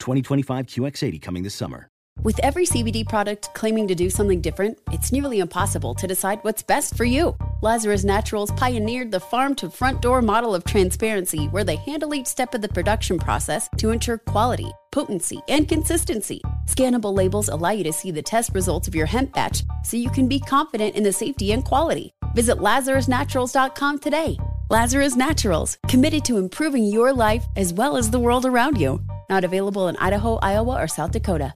2025 QX80 coming this summer. With every CBD product claiming to do something different, it's nearly impossible to decide what's best for you. Lazarus Naturals pioneered the farm to front door model of transparency where they handle each step of the production process to ensure quality, potency, and consistency. Scannable labels allow you to see the test results of your hemp batch so you can be confident in the safety and quality. Visit LazarusNaturals.com today. Lazarus Naturals, committed to improving your life as well as the world around you. Not available in Idaho, Iowa, or South Dakota.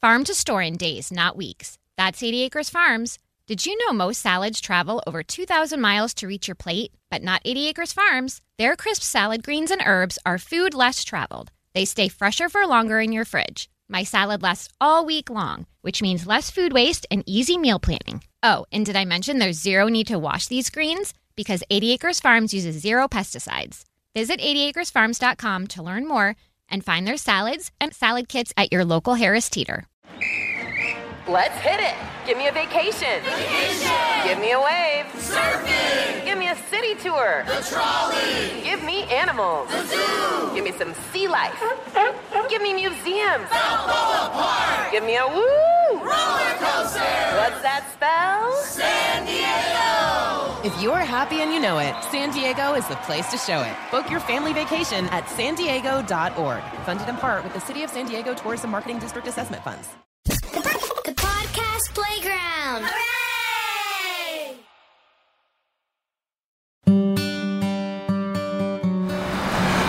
Farm to store in days, not weeks. That's 80 Acres Farms. Did you know most salads travel over 2,000 miles to reach your plate? But not 80 Acres Farms. Their crisp salad greens and herbs are food less traveled. They stay fresher for longer in your fridge. My salad lasts all week long, which means less food waste and easy meal planning. Oh, and did I mention there's zero need to wash these greens? Because 80 Acres Farms uses zero pesticides. Visit 80acresfarms.com to learn more and find their salads and salad kits at your local Harris Teeter. Let's hit it. Give me a vacation. Vacation. Give me a wave. Surfing. Give me a city tour. The trolley. Give me animals. The zoo. Give me some sea life. Give me museums. Balboa Park. Give me a woo. Roller coaster. What's that spell? San Diego. If you're happy and you know it, San Diego is the place to show it. Book your family vacation at san diego.org. Funded in part with the City of San Diego Tourism Marketing District Assessment Funds. The podcast playground. Hooray!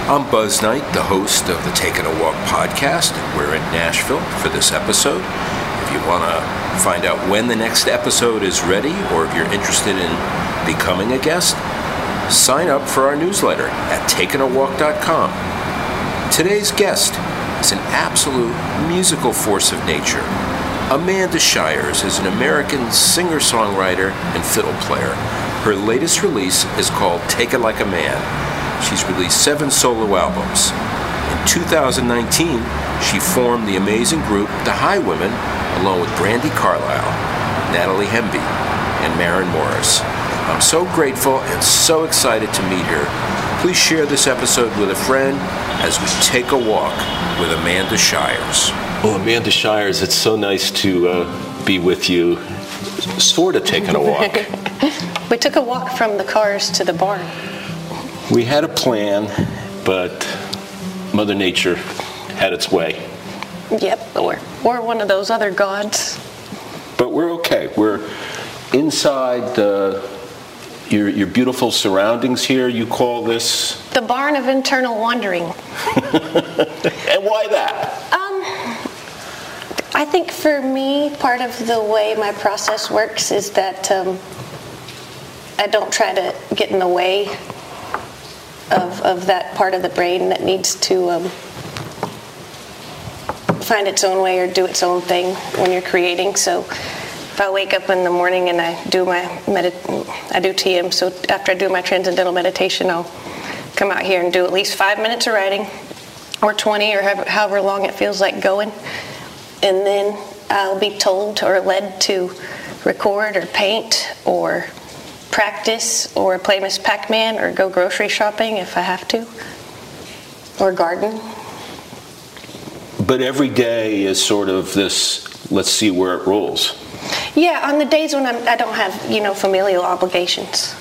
I'm Buzz Knight, the host of the Taking a Walk podcast, and we're in Nashville for this episode. If you want to find out when the next episode is ready, or if you're interested in becoming a guest, sign up for our newsletter at takingawalk.com. Today's guest is an absolute musical force of nature. Amanda Shires is an American singer songwriter and fiddle player. Her latest release is called Take It Like a Man. She's released seven solo albums. In 2019, she formed the amazing group The Highwomen along with Brandi Carlile, Natalie Hemby, and Maren Morris. I'm so grateful and so excited to meet her. Please share this episode with a friend as we take a walk with Amanda Shires. Well, Amanda Shires, it's so nice to uh, be with you, sort of taking a walk. We took a walk from the cars to the barn. we had a plan, but Mother Nature had its way. Yep, or, or one of those other gods. But we're okay. We're inside the, your, your beautiful surroundings here. You call this. The barn of internal wandering. And why that? Um, I think for me, part of the way my process works is that um, I don't try to get in the way of, of that part of the brain that needs to um, find its own way or do its own thing when you're creating. So if I wake up in the morning and I do my medit- I do TM, so after I do my transcendental meditation, I'll come out here and do at least five minutes of writing or 20 or however, long it feels like going. And then I'll be told or led to record or paint or practice or play Miss Pac Man or go grocery shopping if I have to or garden. But every day is sort of this let's see where it rolls. Yeah, on the days when I'm, I don't have, you know, familial obligations.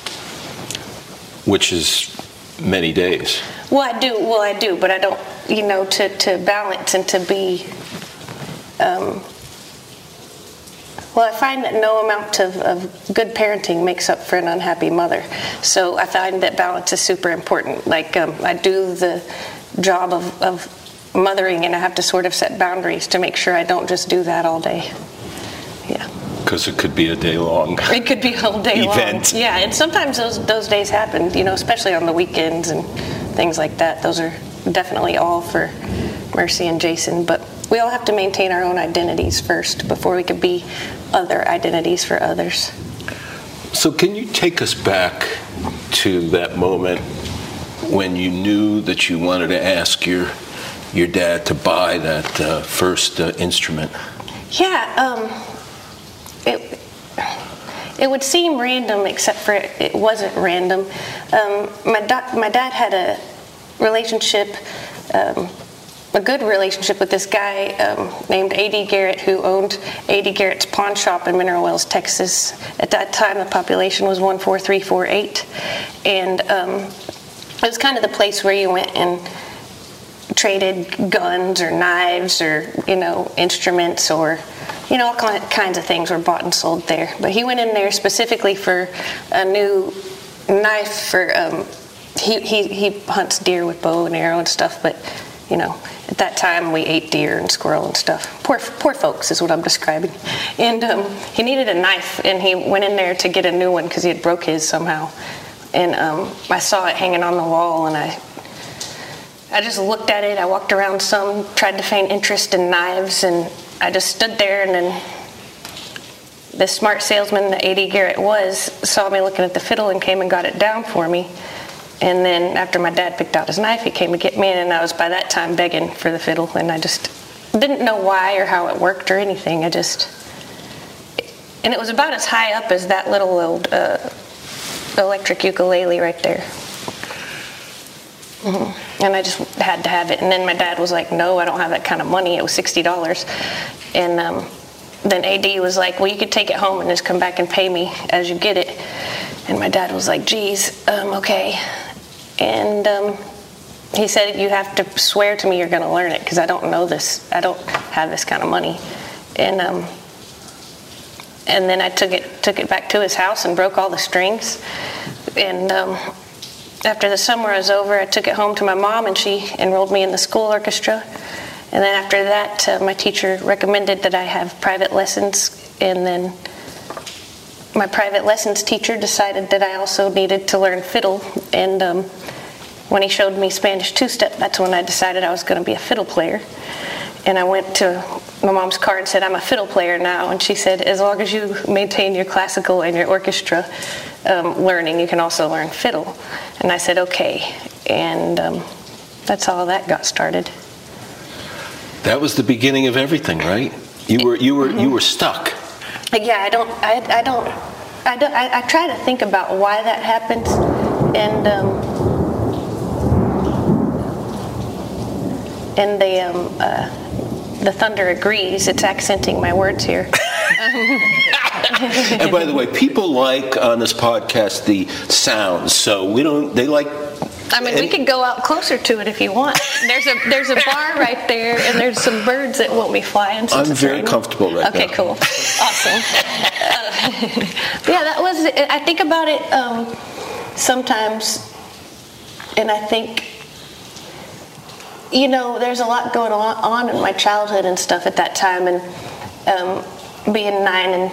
Which is many days. Well, I do. Well, I do, but I don't. You know, to to balance and to be. Um, well, I find that no amount of, of good parenting makes up for an unhappy mother. So I find that balance is super important. Like um, I do the job of, of mothering, and I have to sort of set boundaries to make sure I don't just do that all day. Yeah. Because it could be a day long. It could be all day Event. long. Yeah, and sometimes those those days happen, you know, especially on the weekends and things like that. Those are definitely all for Mercy and Jason. But we all have to maintain our own identities first before we could be other identities for others. So, can you take us back to that moment when you knew that you wanted to ask your your dad to buy that uh, first uh, instrument? Yeah, um, it it would seem random, except for it, wasn't random. Um, my doc, my dad had a relationship. Um, a good relationship with this guy um, named A.D. Garrett, who owned A.D. Garrett's pawn shop in Mineral Wells, Texas. At that time, the population was 14348. And um, it was kind of the place where you went and traded guns or knives or, you know, instruments or, you know, all kinds of things were bought and sold there. But he went in there specifically for a new knife for, um, he, he, he hunts deer with bow and arrow and stuff, but, you know, at that time, we ate deer and squirrel and stuff. Poor, poor folks is what I'm describing. And um, he needed a knife, and he went in there to get a new one because he had broke his somehow. And um, I saw it hanging on the wall, and I, I just looked at it. I walked around some, tried to feign interest in knives, and I just stood there. And then the smart salesman that A.D. Garrett was saw me looking at the fiddle and came and got it down for me. And then after my dad picked out his knife, he came to get me, and I was by that time begging for the fiddle, and I just didn't know why or how it worked or anything. I just, and it was about as high up as that little old uh, electric ukulele right there. Mm-hmm. And I just had to have it. And then my dad was like, "No, I don't have that kind of money." It was sixty dollars, and um, then AD was like, "Well, you could take it home and just come back and pay me as you get it." And my dad was like, "Geez, um, okay." And um, he said, You have to swear to me you're going to learn it because I don't know this. I don't have this kind of money. And, um, and then I took it, took it back to his house and broke all the strings. And um, after the summer was over, I took it home to my mom and she enrolled me in the school orchestra. And then after that, uh, my teacher recommended that I have private lessons. And then my private lessons teacher decided that I also needed to learn fiddle. And um, when he showed me Spanish two step, that's when I decided I was going to be a fiddle player. And I went to my mom's car and said, I'm a fiddle player now. And she said, as long as you maintain your classical and your orchestra um, learning, you can also learn fiddle. And I said, okay. And um, that's how that got started. That was the beginning of everything, right? You were you were mm-hmm. you were stuck. Yeah, I don't I, I don't I don't I, I try to think about why that happens, and um, and the um, uh, the thunder agrees. It's accenting my words here. and by the way, people like on this podcast the sounds, so we don't. They like. I mean, we could go out closer to it if you want. There's a there's a bar right there, and there's some birds that won't be flying. I'm very comfortable right okay, now. Okay, cool, awesome. Uh, yeah, that was. I think about it um, sometimes, and I think you know, there's a lot going on, in my childhood and stuff at that time, and um, being nine and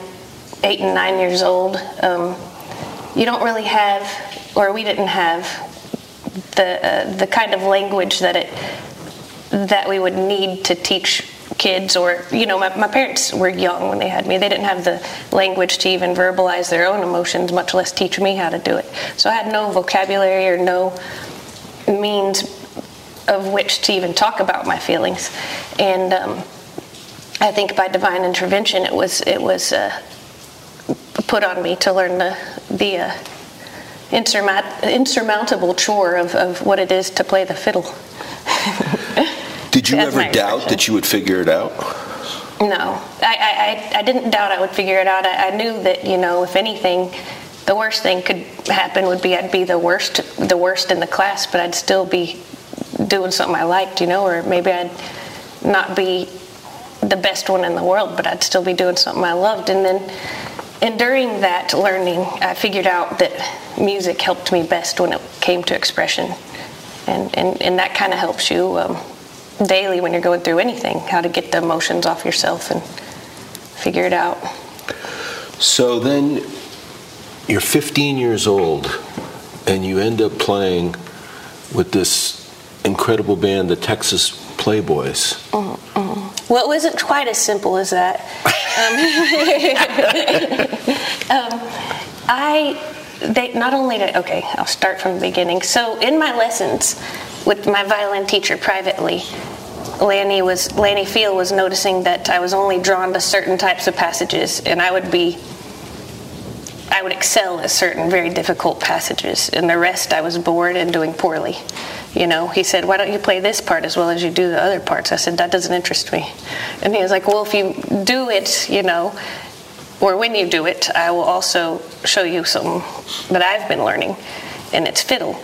eight and nine years old, um, you don't really have, or we didn't have, the uh, the kind of language that it that we would need to teach kids or you know my, my parents were young when they had me. They didn't have the language to even verbalize their own emotions much less teach me how to do it. So i had no vocabulary or no means of which to even talk about my feelings. And um, I think by divine intervention, it was it was uh, put on me to learn the the uh, insurmount, insurmountable chore of, of what it is to play the fiddle. Did you ever doubt that you would figure it out? No, I, I, I didn't doubt I would figure it out. I, I knew that you know if anything, the worst thing could happen would be I'd be the worst the worst in the class, but I'd still be doing something I liked, you know, or maybe I'd not be the best one in the world, but I'd still be doing something I loved. And then, and during that learning, I figured out that music helped me best when it came to expression, and and, and that kind of helps you um, daily when you're going through anything, how to get the emotions off yourself and figure it out. So then, you're 15 years old, and you end up playing with this incredible band, the Texas Playboys. Uh-huh, uh-huh. Well, it wasn't quite as simple as that. Um, um, I, they not only did, okay, I'll start from the beginning. So in my lessons with my violin teacher privately, Lanny was Lanny Field was noticing that I was only drawn to certain types of passages, and I would be I would excel at certain very difficult passages, and the rest I was bored and doing poorly. You know, he said, "Why don't you play this part as well as you do the other parts?" I said, "That doesn't interest me." And he was like, "Well, if you do it, you know, or when you do it, I will also show you something that I've been learning, and it's fiddle."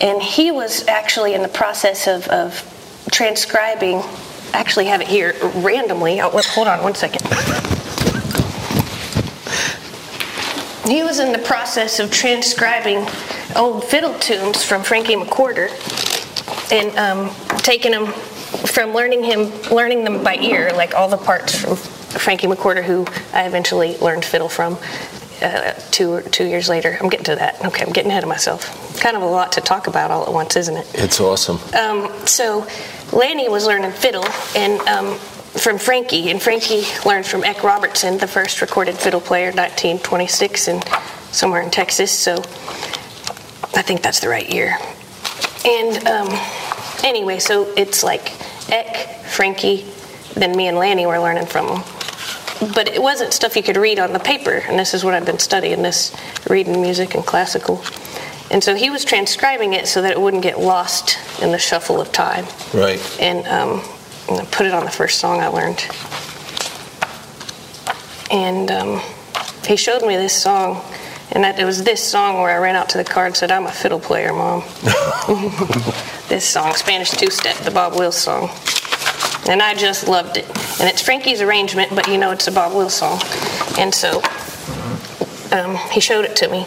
And he was actually in the process of, of transcribing. Actually have it here randomly. Oh, hold on one second. He was in the process of transcribing old fiddle tunes from Frankie McWhorter and um, taking them from learning him, learning them by ear, like all the parts from Frankie McWhorter, who I eventually learned fiddle from. Uh, two two years later, I'm getting to that. Okay, I'm getting ahead of myself. Kind of a lot to talk about all at once, isn't it? It's awesome. Um, so, Lanny was learning fiddle, and um, from Frankie, and Frankie learned from Eck Robertson, the first recorded fiddle player, 1926, and somewhere in Texas. So I think that's the right year. And um, anyway, so it's like Eck, Frankie, then me and Lanny were learning from them. But it wasn't stuff you could read on the paper, and this is what I've been studying this reading music and classical. And so he was transcribing it so that it wouldn't get lost in the shuffle of time. Right. And um, I put it on the first song I learned. And um, he showed me this song, and that, it was this song where I ran out to the car and said, I'm a fiddle player, Mom. this song, Spanish Two Step, the Bob Wills song. And I just loved it. And it's Frankie's arrangement, but you know it's a Bob Wills song. And so um, he showed it to me.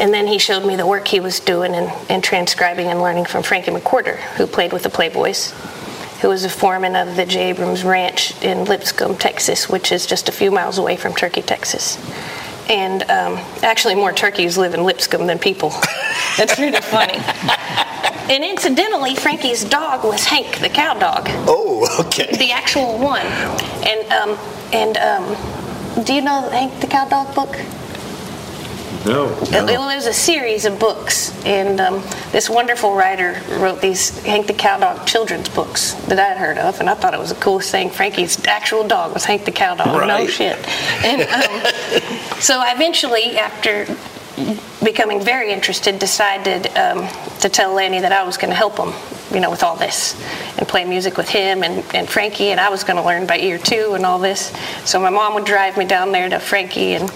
And then he showed me the work he was doing and, and transcribing and learning from Frankie McWhorter, who played with the Playboys who was a foreman of the J. Abrams Ranch in Lipscomb, Texas, which is just a few miles away from Turkey, Texas. And um, actually, more turkeys live in Lipscomb than people. That's really funny. And incidentally, Frankie's dog was Hank, the cow dog. Oh, okay. The actual one. And um, and um, do you know Hank the cow dog book? No. It, it was a series of books, and um, this wonderful writer wrote these Hank the Cowdog children's books that I'd heard of, and I thought it was the coolest thing. Frankie's actual dog was Hank the Cow Dog. No shit. And um, so I eventually, after becoming very interested, decided um, to tell Lanny that I was going to help him, you know, with all this and play music with him and, and Frankie, and I was going to learn by ear too and all this. So my mom would drive me down there to Frankie, and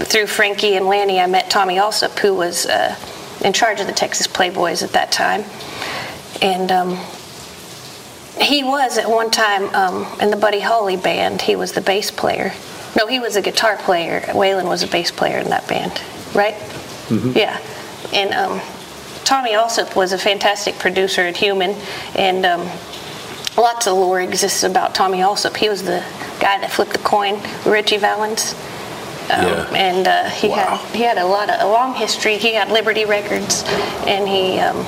through Frankie and Lanny, I met Tommy Allsup, who was uh, in charge of the Texas Playboys at that time. And um, he was at one time um, in the Buddy Holly band. He was the bass player. No, he was a guitar player. Waylon was a bass player in that band, right? Mm-hmm. Yeah. And um, Tommy Allsup was a fantastic producer at Human, and um, lots of lore exists about Tommy Allsup. He was the guy that flipped the coin, Ritchie Valens. Um, Yeah. And uh, he Wow. had he had a lot of a long history. He had Liberty Records, and he um,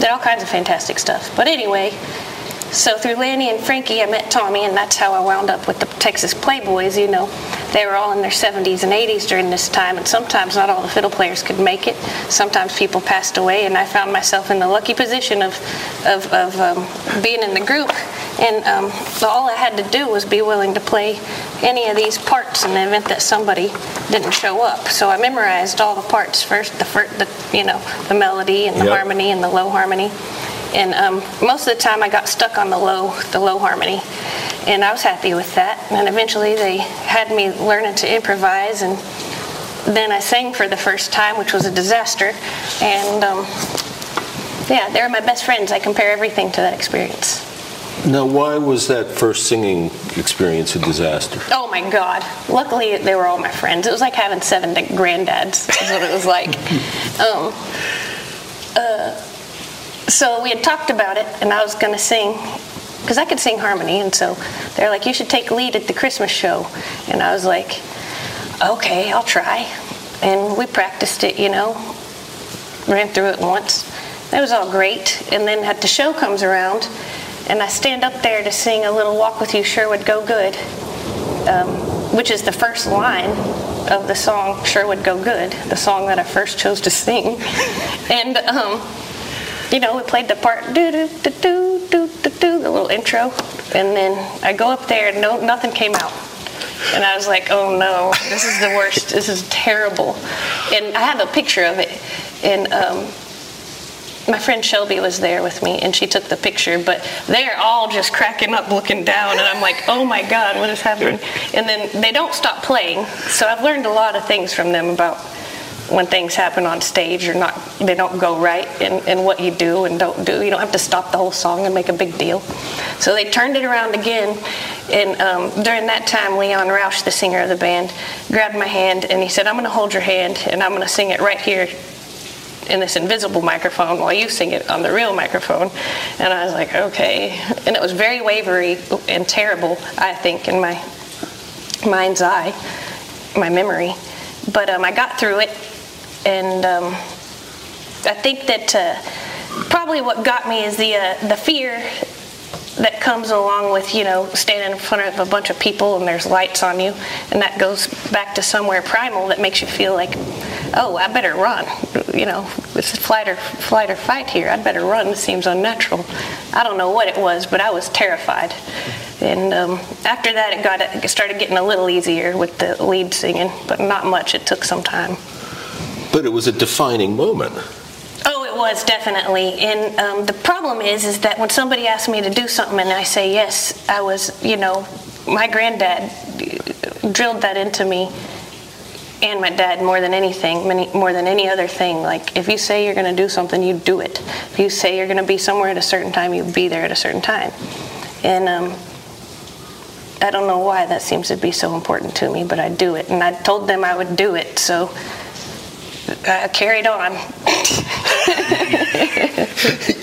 did all kinds of fantastic stuff. But anyway, so through Lanny and Frankie, I met Tommy, and that's how I wound up with the Texas Playboys. You know, they were all in their 70s and 80s during this time, and sometimes not all the fiddle players could make it. Sometimes people passed away, and I found myself in the lucky position of of, of um, being in the group. And um, all I had to do was be willing to play any of these parts in the event that somebody didn't show up. So I memorized all the parts first, the, first, the you know, the melody and the Yep. harmony and the low harmony. And um, most of the time, I got stuck on the low, the low harmony, and I was happy with that. And eventually, they had me learning to improvise, and then I sang for the first time, which was a disaster. And um, yeah, they're my best friends. I compare everything to that experience. Now, why was that first singing experience a disaster? Oh my God! Luckily, they were all my friends. It was like having seven granddads. Is what it was like. um, uh, so we had talked about it, and I was going to sing because I could sing harmony, and so they're like, "You should take lead at the Christmas show," and I was like, "Okay, I'll try." And we practiced it, you know, ran through it once. It was all great, and then at the show comes around, and I stand up there to sing a little "Walk with You Sure Would Go Good," um, which is the first line of the song "Sure Would Go Good," the song that I first chose to sing, and. Um, you know, we played the part do do do do do do do the little intro, and then I go up there and no nothing came out. And I was like, oh no, this is the worst. This is terrible. And I have a picture of it. And um, my friend Shelby was there with me, and she took the picture. But they're all just cracking up, looking down, and I'm like, oh my God, what is happening? And then they don't stop playing. So I've learned a lot of things from them about when things happen on stage or not they don't go right and, and what you do and don't do. You don't have to stop the whole song and make a big deal. So they turned it around again and um, during that time Leon Rausch the singer of the band grabbed my hand and he said i'm going to hold your hand and i'm going to sing it right here in this invisible microphone while you sing it on the real microphone. And i was like okay. And it was very wavery and terrible i think in my mind's eye my memory. But um, i got through it and um, I think that uh, probably what got me is the uh, the fear that comes along with you know standing in front of a bunch of people and there's lights on you, and that goes back to somewhere primal that makes you feel like, oh, I better run. You know, it's flight or flight or fight here. I'd better run. Seems unnatural. I don't know what it was, but I was terrified. And um, after that, it got it started getting a little easier with the lead singing, but not much. It took some time. But it was a defining moment. Oh, it was definitely. And um, the problem is, is that when somebody asks me to do something and I say yes, I was, you know, my granddad drilled that into me, and my dad more than anything, many, more than any other thing. Like, if you say you're going to do something, you do it. If you say you're going to be somewhere at a certain time, you be there at a certain time. And um, I don't know why that seems to be so important to me, but I do it. And I told them I would do it, so uh, carried on.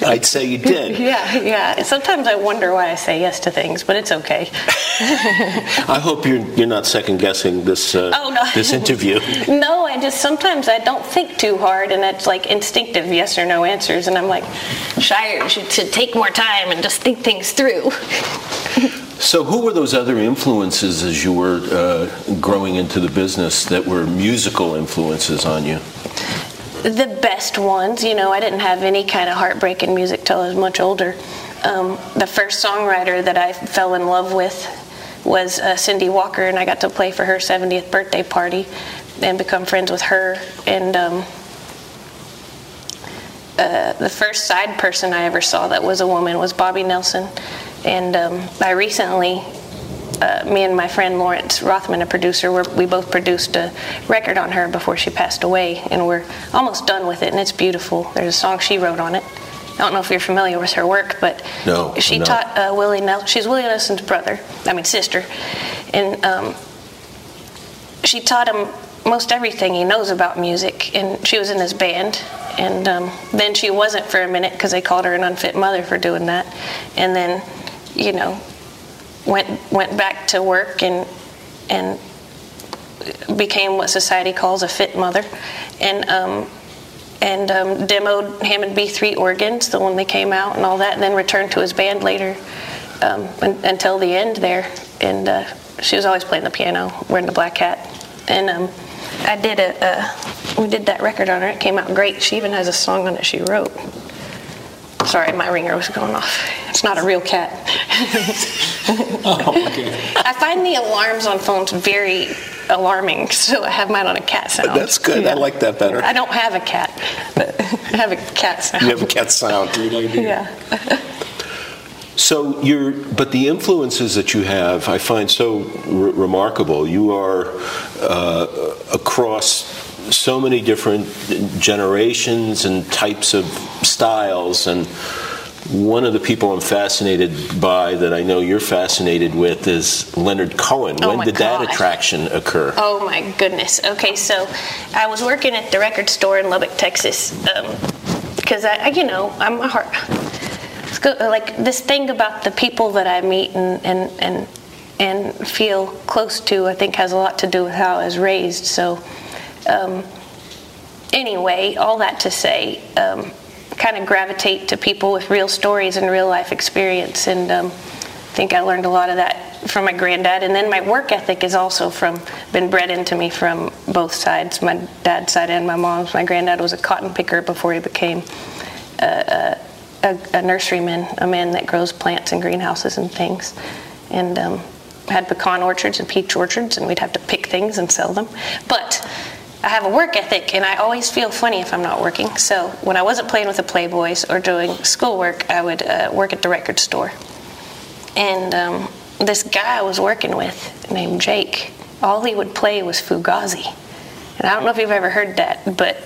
I'd say you did. yeah, yeah. Sometimes I wonder why I say yes to things, but it's okay. I hope you're you're not second guessing this uh, oh, no. this interview. no, I just sometimes I don't think too hard, and it's like instinctive yes or no answers, and I'm like, Shire should, should take more time and just think things through. So, who were those other influences as you were uh, growing into the business that were musical influences on you? The best ones, you know, I didn't have any kind of heartbreak in music till I was much older. Um, the first songwriter that I fell in love with was uh, Cindy Walker, and I got to play for her 70th birthday party and become friends with her. And um, uh, the first side person I ever saw that was a woman was Bobbie Nelson. And um, I recently, uh, me and my friend Lawrence Rothman, a producer, we both produced a record on her before she passed away, and we're almost done with it, and it's beautiful. There's a song she wrote on it. I don't know if you're familiar with her work, but no, she no. taught uh, Willie Nelson. She's Willie Nelson's brother, I mean sister, and um, she taught him most everything he knows about music. And she was in his band, and um, then she wasn't for a minute because they called her an unfit mother for doing that, and then you know, went went back to work and and became what society calls a fit mother, and um, and um, demoed Hammond B3 organs, the one that came out and all that, and then returned to his band later um, until the end there. And uh, she was always playing the piano, wearing the black hat, and um, I did a, a we did that record on her. It came out great. She even has a song on it she wrote. Sorry, my ringer was going off. It's not a real cat. oh, okay. I find the alarms on phones very alarming, so I have mine on a cat sound. That's good. Yeah. I like that better. I don't have a cat, but I have a cat sound. You have a cat sound. Do you? Yeah. So you're, but the influences that you have, I find so re- remarkable. You are uh, across so many different generations and types of styles and one of the people I'm fascinated by that I know you're fascinated with is Leonard Cohen. Oh when did God. that attraction occur? Oh my goodness. Okay, so I was working at the record store in Lubbock, Texas, because um, I, I, you know, I'm a heart. Good, Like this thing about the people that I meet and and and and feel close to, I think has a lot to do with how I was raised. So um, anyway, all that to say, um, kind of gravitate to people with real stories and real life experience. And um, I think I learned a lot of that from my granddad. And then my work ethic is also from been bred into me from both sides, my dad's side and my mom's. My granddad was a cotton picker before he became a, a, a nurseryman, a man that grows plants in greenhouses and things. And um, had pecan orchards and peach orchards, and we'd have to pick things and sell them. But I have a work ethic, and I always feel funny if I'm not working. So when I wasn't playing with the Playboys or doing schoolwork, I would uh, work at the record store. And um, this guy I was working with, named Jake, all he would play was Fugazi. And I don't know if you've ever heard that, but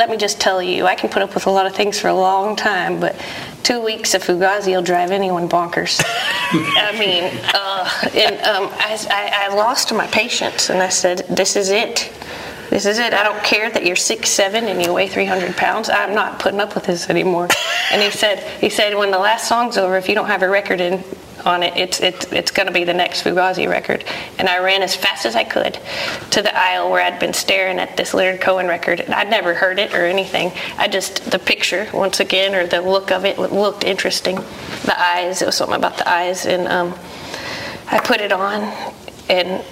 let me just tell you, I can put up with a lot of things for a long time, but two weeks of Fugazi will drive anyone bonkers. I mean, uh, and um, I, I, I lost my patience, and I said, "This is it. This is it. I don't care that you're six seven and you weigh 300 pounds. I'm not putting up with this anymore." And he said, "He said when the last song's over, if you don't have a record in on it, it's it's it's going to be the next Fugazi record." And I ran as fast as I could to the aisle where I'd been staring at this Leonard Cohen record. and I'd never heard it or anything. I just the picture once again or the look of it looked interesting. The eyes, it was something about the eyes, and um, I put it on and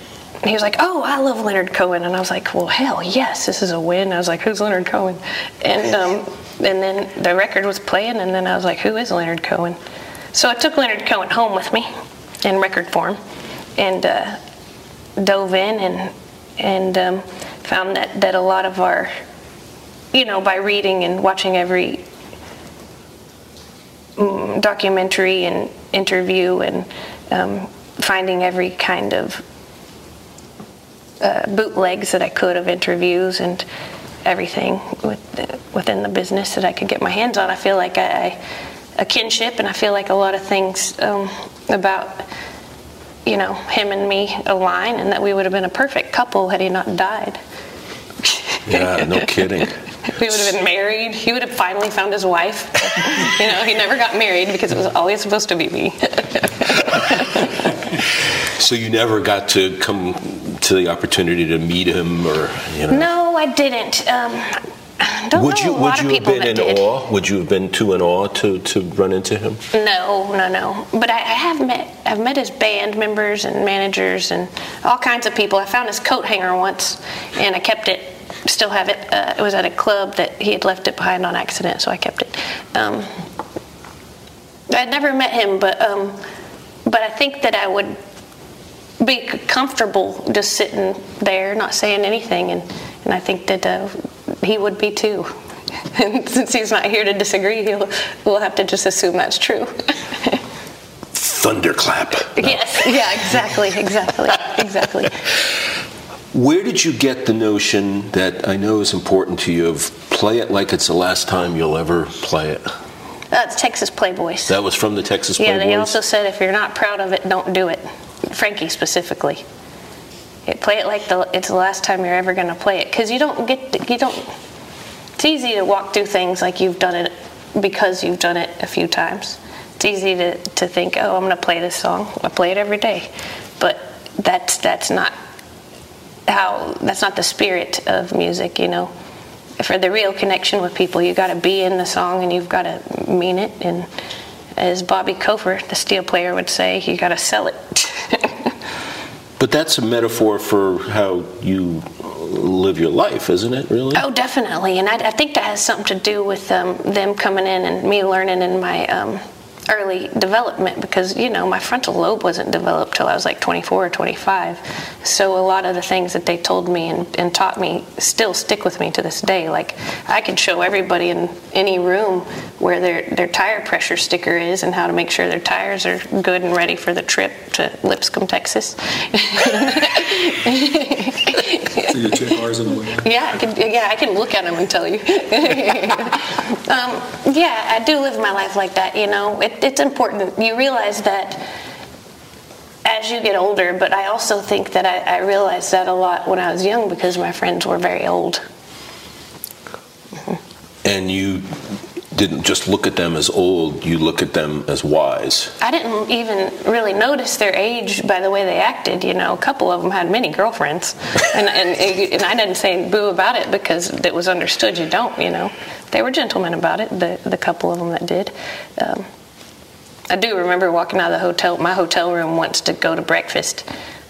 he was like, "Oh, I love Leonard Cohen," and I was like, "Well, hell yes, this is a win." I was like, "Who's Leonard Cohen?" And um, and then the record was playing, and then I was like, "Who is Leonard Cohen?" So I took Leonard Cohen home with me in record form, and uh, dove in and and um, found that that a lot of our, you know, by reading and watching every mm, documentary and interview and um, finding every kind of uh, bootlegs that I could of interviews and everything with the, within the business that I could get my hands on. I feel like I, I a kinship, and I feel like a lot of things um, about you know him and me align, and that we would have been a perfect couple had he not died. Yeah, no kidding. we would have been married. He would have finally found his wife. you know, he never got married because it was always supposed to be me. so you never got to come to the opportunity to meet him, or you know? No, I didn't. Um, don't would you would you have been in did. awe? Would you have been too in awe to, to run into him? No, no, no. But I, I have met I've met his band members and managers and all kinds of people. I found his coat hanger once, and I kept it. Still have it. Uh, it was at a club that he had left it behind on accident, so I kept it. Um, I'd never met him, but um, but I think that I would be comfortable just sitting there, not saying anything, and and I think that uh, he would be too. And since he's not here to disagree, he'll we'll have to just assume that's true. Thunderclap. Yes, yeah, exactly, exactly, exactly. Where did you get the notion that I know is important to you of play it like it's the last time you'll ever play it? That's Texas Playboys. That was from the Texas Yeah, Playboys. they also said if you're not proud of it, don't do it. Frankie specifically. It, play it like the, it's the last time you're ever going to play it, because you don't get you don't. It's easy to walk through things like you've done it because you've done it a few times. It's easy to, to think, oh, I'm going to play this song. I play it every day, but that's that's not how that's not the spirit of music, you know. For the real connection with people, you got to be in the song and you've got to mean it. And as Bobby Koefer, the steel player, would say, you got to sell it. But that's a metaphor for how you live your life, isn't it? Really? Oh, definitely. And I, I think that has something to do with um, them coming in and me learning in my um, early development because, you know, my frontal lobe wasn't developed till I was like 24 or 25. So a lot of the things that they told me and, and taught me still stick with me to this day. Like, I can show everybody in any room where their, their tire pressure sticker is and how to make sure their tires are good and ready for the trip to Lipscomb, Texas. So you check ours in the way. Yeah, I can, yeah, I can look at them and tell you. um, yeah, I do live my life like that. You know, it, it's important. You realize that as you get older, but I also think that I, I realized that a lot when I was young because my friends were very old. And you didn't just look at them as old, you look at them as wise. I didn't even really notice their age by the way they acted. You know, a couple of them had many girlfriends, and, and, and I didn't say boo about it because it was understood you don't. You know, they were gentlemen about it. The the couple of them that did. Um, I do remember walking out of the hotel, my hotel room once to go to breakfast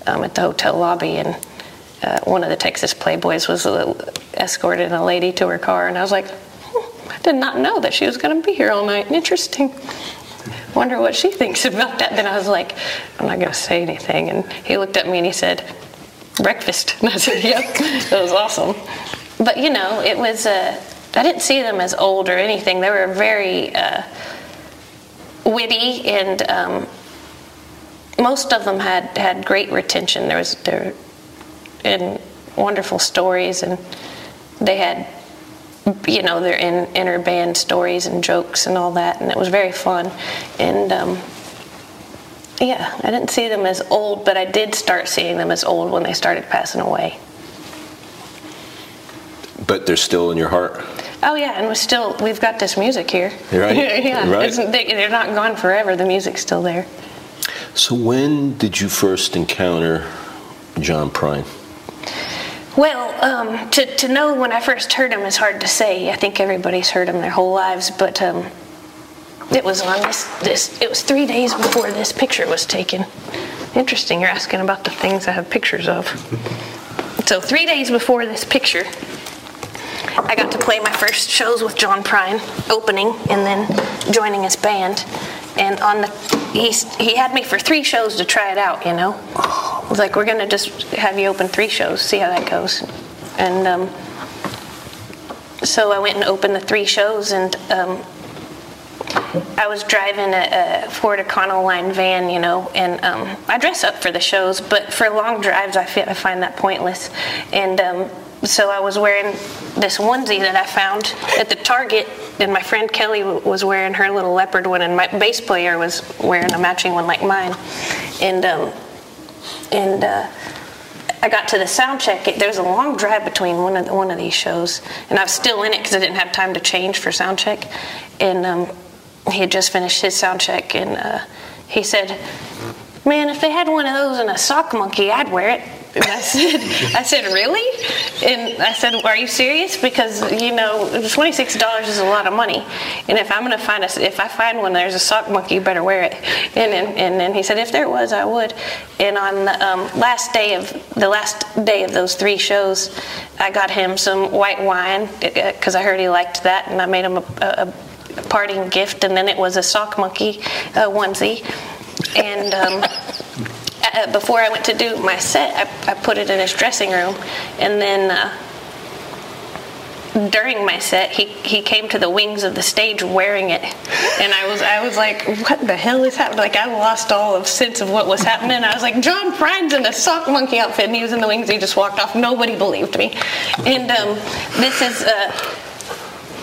um, at the hotel lobby, and uh, one of the Texas Playboys was uh, escorting a lady to her car, and I was like, did not know that she was going to be here all night. Interesting. Wonder what she thinks about that. Then I was like, I'm not going to say anything, and he looked at me and he said, breakfast, and I said, yep, that was awesome. But you know, it was. Uh, I didn't see them as old or anything. They were very. Uh, witty and um, most of them had, had great retention. There was there in wonderful stories and they had you know their in, inner band stories and jokes and all that and it was very fun and um, yeah I didn't see them as old but I did start seeing them as old when they started passing away. But they're still in your heart. Oh yeah, and we're still we've got this music here. Right. yeah, right. They, they're not gone forever. The music's still there. So when did you first encounter John Prine? Well, um, to, to know when I first heard him is hard to say. I think everybody's heard him their whole lives, but um, it was on this, this. It was three days before this picture was taken. Interesting. You're asking about the things I have pictures of. So three days before this picture, I got to play my first shows with John Prine, opening and then joining his band. And on the he he had me for three shows to try it out. You know, was like, we're gonna just have you open three shows, see how that goes. And um, so I went and opened the three shows, and um, I was driving a, a Ford Econoline van, you know, and um, I dress up for the shows, but for long drives, I, fi- I find that pointless. And um, so I was wearing this onesie that I found at the Target, and my friend Kelly was wearing her little leopard one, and my bass player was wearing a matching one like mine. And um, and uh, I got to the sound check. It, there was a long drive between one of the, one of these shows, and I was still in it because I didn't have time to change for sound check. And um, he had just finished his sound check, and uh, he said, "Man, if they had one of those in a sock monkey, I'd wear it." And I said, "I said, really?" And I said, "Are you serious? Because you know, twenty-six dollars is a lot of money, and if I'm to find a, if I find one, there's a sock monkey, you better wear it." And then, and then he said, "If there was, I would." And on the um, last day of the last day of those three shows, I got him some white wine because I heard he liked that, and I made him a, a, a parting gift, and then it was a sock monkey uh, onesie, and. Um, uh, before I went to do my set, I, I put it in his dressing room, and then uh, during my set, he, he came to the wings of the stage wearing it, and I was I was like, what the hell is happening? Like I lost all of sense of what was happening. I was like, John Prine's in a sock monkey outfit, and he was in the wings. He just walked off. Nobody believed me, and um, this is. Uh,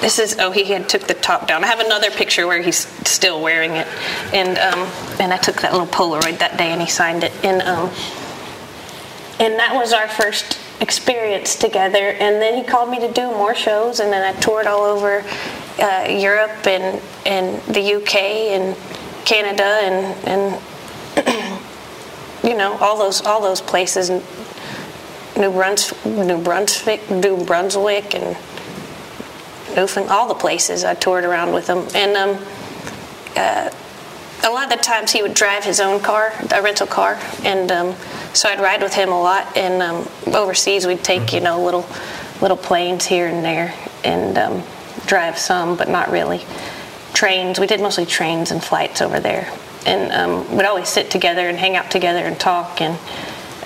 this is oh he had took the top down. I have another picture where he's still wearing it, and um, and I took that little Polaroid that day and he signed it. And um, and that was our first experience together. And then he called me to do more shows, and then I toured all over uh, Europe and and the UK and Canada and and you know all those all those places. New Brunswick, New Brunswick, New Brunswick, and Newfoundland, all the places I toured around with him. And um, uh, a lot of the times he would drive his own car, a rental car, and um, so I'd ride with him a lot. And um, overseas, we'd take you know little little planes here and there and um, drive some, but not really. Trains. We did mostly trains and flights over there, and um, we'd always sit together and hang out together and talk. And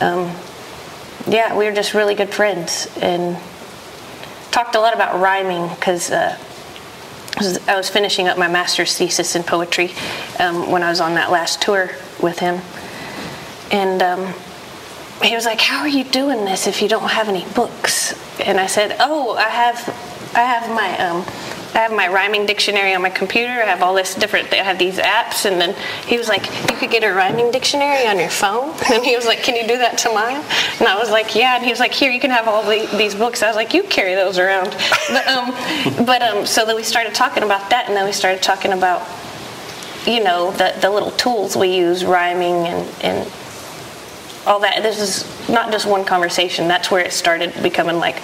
um, yeah, we were just really good friends and talked a lot about rhyming because uh, I was finishing up my master's thesis in poetry um, when I was on that last tour with him. And um, he was like, "How are you doing this if you don't have any books?" And I said, "Oh, I have, I have my um, I have my rhyming dictionary on my computer. I have all this different. I have these apps, and then he was like, "You could get a rhyming dictionary on your phone." And he was like, "Can you do that to mine?" And I was like, "Yeah." And he was like, "Here, you can have all the, these books." I was like, "You carry those around." But um, but um, so then we started talking about that, and then we started talking about, you know, the the little tools we use, rhyming and and all that. This is not just one conversation. That's where it started becoming like.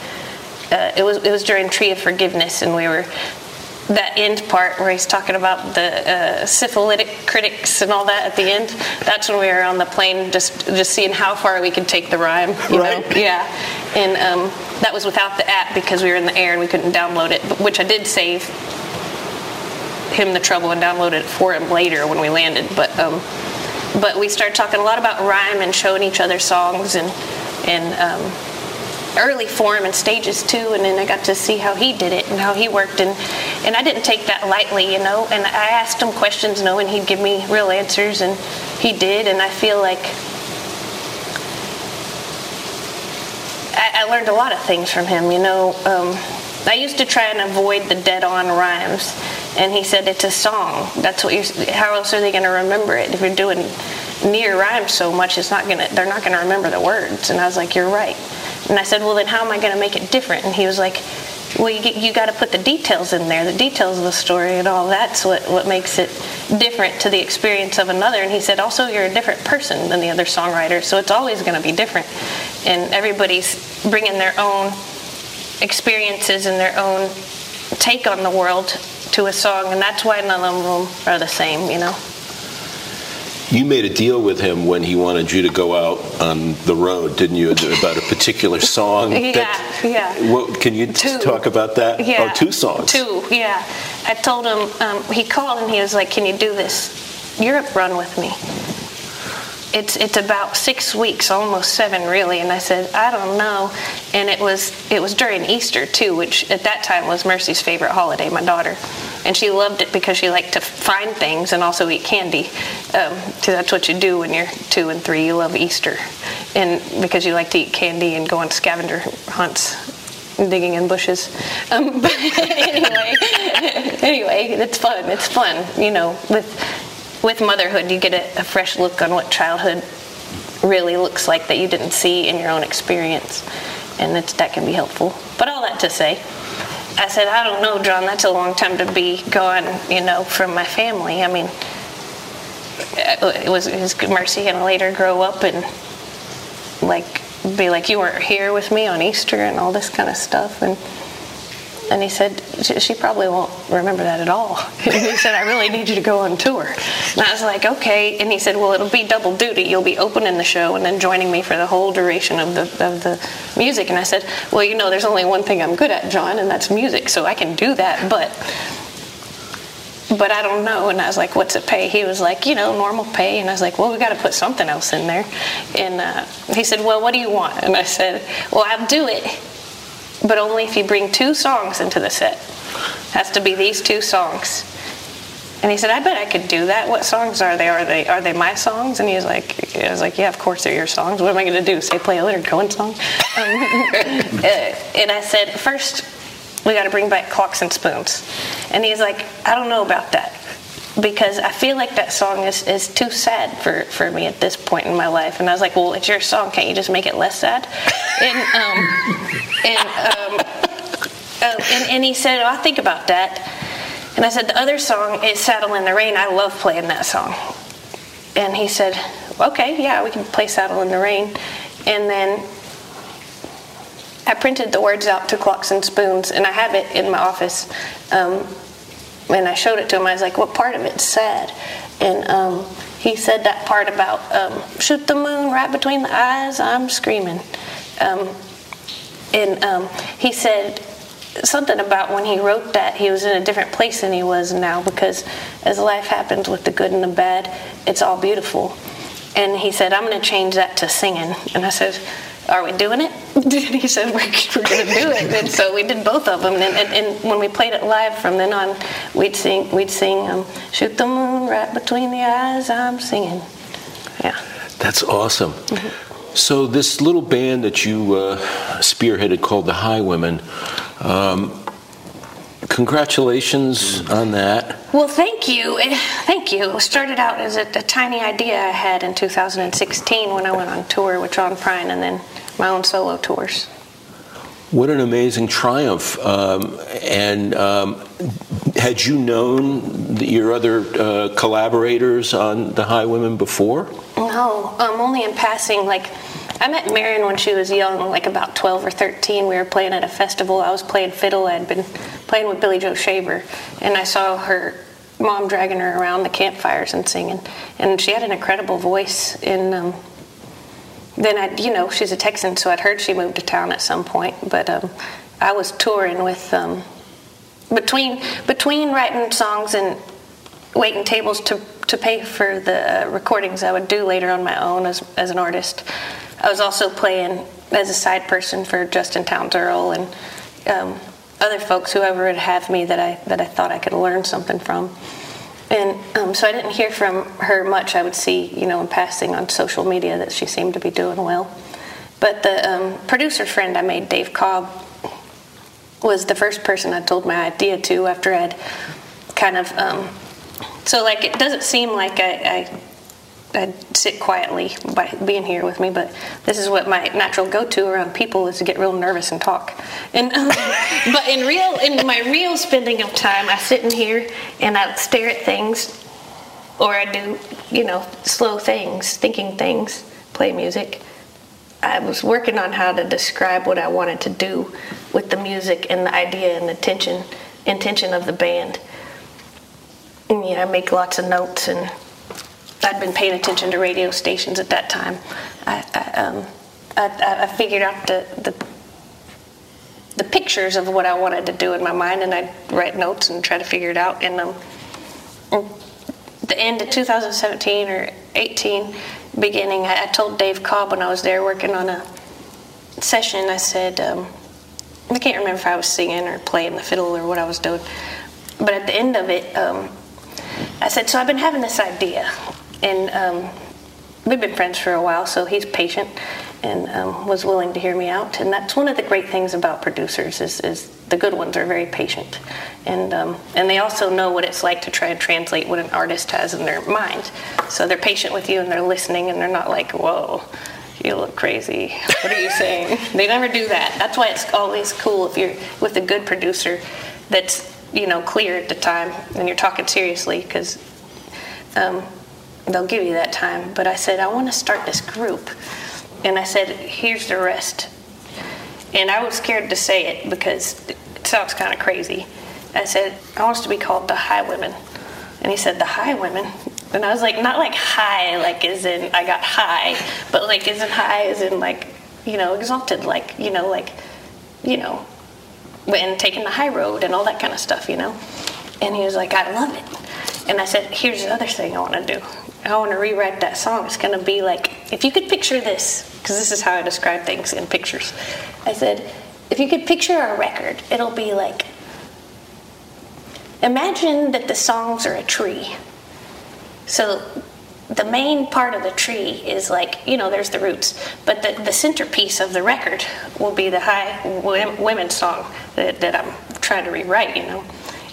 Uh, it was it was during Tree of Forgiveness, and we were that end part where he's talking about the uh, syphilitic critics and all that at the end. That's when we were on the plane, just just seeing how far we could take the rhyme. You Right. Know? Yeah, and um, that was without the app because we were in the air and we couldn't download it, but- which I did save him the trouble and downloaded it for him later when we landed. But um, but we started talking a lot about rhyme and showing each other songs and and um, early form and stages too. And then I got to see how he did it and how he worked and and I didn't take that lightly, you know. And I asked him questions, know, and he'd give me real answers, and he did. And I feel like. I, I learned a lot of things from him. You know, um, I used to try and avoid the dead-on rhymes, and he said it's a song. That's what you're. How else are they going to remember it if you're doing near rhymes so much? It's not gonna. They're not going to remember the words. And I was like, you're right. And I said, well, then how am I going to make it different? And he was like, well, you, you got to put the details in there, the details of the story, and all that's what what makes it different to the experience of another. And he said, also, you're a different person than the other songwriters, so it's always going to be different. And everybody's bringing their own experiences and their own take on the world to a song, and that's why none of them are the same, you know. You made a deal with him when he wanted you to go out on the road, didn't you? About a particular song. that- Yeah, yeah. What, can you Two. talk about that? Yeah. Oh, two songs. Two, yeah. I told him, um, he called and he was like, Can you do this Europe run with me? It's, it's about six weeks, almost seven, really. And I said, I don't know. And it was it was during Easter too, which at that time was Mercy's favorite holiday, my daughter, and she loved it because she liked to find things and also eat candy. Um, that's what you do when you're two and three. You love Easter, and because you like to eat candy and go on scavenger hunts digging in bushes. Um, but anyway, anyway, it's fun. It's fun. You know, with with motherhood, you get a, a fresh look on what childhood really looks like that you didn't see in your own experience, and that can be helpful. But all that to say, I said, I don't know, John. That's a long time to be gone. You know, from my family. I mean. It was his mercy, and later grow up and like be like you weren't here with me on Easter and all this kind of stuff and and he said "She- probably won't remember that at all and he said I really need you to go on tour and I was like okay and he said well it'll be double duty you'll be opening the show and then joining me for the whole duration of the of the music and I said well you know there's only one thing I'm good at John and that's music so I can do that but but I don't know. And I was like, what's it pay? He was like, you know, normal pay. And I was like, well, we got to put something else in there. And uh, he said, well, what do you want? And I said, well, I'll do it, but only if you bring two songs into the set. Has to be these two songs. And he said, I bet I could do that. What songs are they? Are they are they my songs? And he was like, I was like, yeah, of course they're your songs. What am I going to do? Say play a Leonard Cohen song? Um, and I said, first we got to bring back clocks and spoons. And he's like, I don't know about that because I feel like that song is, is too sad for, for me at this point in my life. And I was like, well, it's your song. Can't you just make it less sad? And um, and um, uh, and, and he said, oh, I'll think about that. And I said, the other song is Saddle in the Rain. I love playing that song. And he said, okay, yeah, we can play Saddle in the Rain. And then I printed the words out to clocks and spoons, and I have it in my office. Um, and I showed it to him. I was like, "What part of it's sad?" And um, he said that part about um, shoot the moon right between the eyes. I'm screaming. Um, and um, he said something about when he wrote that he was in a different place than he was now because as life happens with the good and the bad, it's all beautiful. And he said, I'm going to change that to singing. And I said, Are we doing it? And he said, We're, we're going to do it. And so we did both of them. And, and, and when we played it live from then on, we'd sing, we'd sing um, Shoot the moon right between the eyes, I'm singing. Yeah. That's awesome. So this little band that you uh, spearheaded called the Highwomen, um, congratulations on that. Well, thank you. Eh, Thank you. It started out as a, a tiny idea I had in 2016 when I went on tour with John Prine and then my own solo tours. What an amazing triumph! Um, and um, had you known the- your other uh, collaborators on the Highwomen before? No, um, only in passing. Like, I met Maren when she was young, like about 12 or 13. We were playing at a festival. I was playing fiddle. I'd been playing with Billy Joe Shaver, and I saw her mom dragging her around the campfires and singing. And she had an incredible voice. And um, then I, you know, she's a Texan, so I'd heard she moved to town at some point. But um, I was touring with um, between between writing songs and waiting tables to, to pay for the recordings I would do later on my own as, as an artist. I was also playing as a side person for Justin Townes Earle and um, other folks, whoever would have me that I that I thought I could learn something from. And um, so I didn't hear from her much. I would see, you know, in passing on social media that she seemed to be doing well. But the um, producer friend I made, Dave Cobb, was the first person I told my idea to after I'd kind of. Um, so like it doesn't seem like I, I I'd sit quietly by being here with me, but this is what my natural go-to around people is to get real nervous and talk. And um, but in real in my real spending of time, I sit in here and I stare at things, or I do you know slow things, thinking things, play music. I was working on how to describe what I wanted to do with the music and the idea and the tension intention of the band. And yeah, I make lots of notes and I'd been paying attention to radio stations at that time. I, I, um, I, I- figured out the, the the pictures of what I wanted to do in my mind, and I'd write notes and try to figure it out. And um, the end of 2017 or 18, beginning, I, I told Dave Cobb when I was there working on a session, I said, um, I can't remember if I was singing or playing the fiddle or what I was doing, but at the end of it, um, I said, So I've been having this idea, and um, we've been friends for a while, so he's patient and um, was willing to hear me out. And that's one of the great things about producers is, is the good ones are very patient, and um, and they also know what it's like to try and translate what an artist has in their mind. So they're patient with you and they're listening, and they're not like, "Whoa." You look crazy. What are you saying? they never do that. That's why it's always cool if you're with a good producer that's you know clear at the time and you're talking seriously because um, they'll give you that time. But I said, I want to start this group. And I said, here's the rest. And I was scared to say it because it sounds kind of crazy. I said, I want us to be called the Highwomen. And he said, the Highwomen? And I was like, not like high, like as in I got high, but like in high, as in like, you know, exalted, like, you know, like, you know, and taking the high road and all that kind of stuff, you know? And he was like, I love it. And I said, here's the other thing I want to do. I want to rewrite that song. It's going to be like, if you could picture this, because this is how I describe things in pictures. I said, if you could picture our record, it'll be like, imagine that the songs are a tree. So the main part of the tree is like, you know, there's the roots, but the, the centerpiece of the record will be the high women's song that, that I'm trying to rewrite, you know.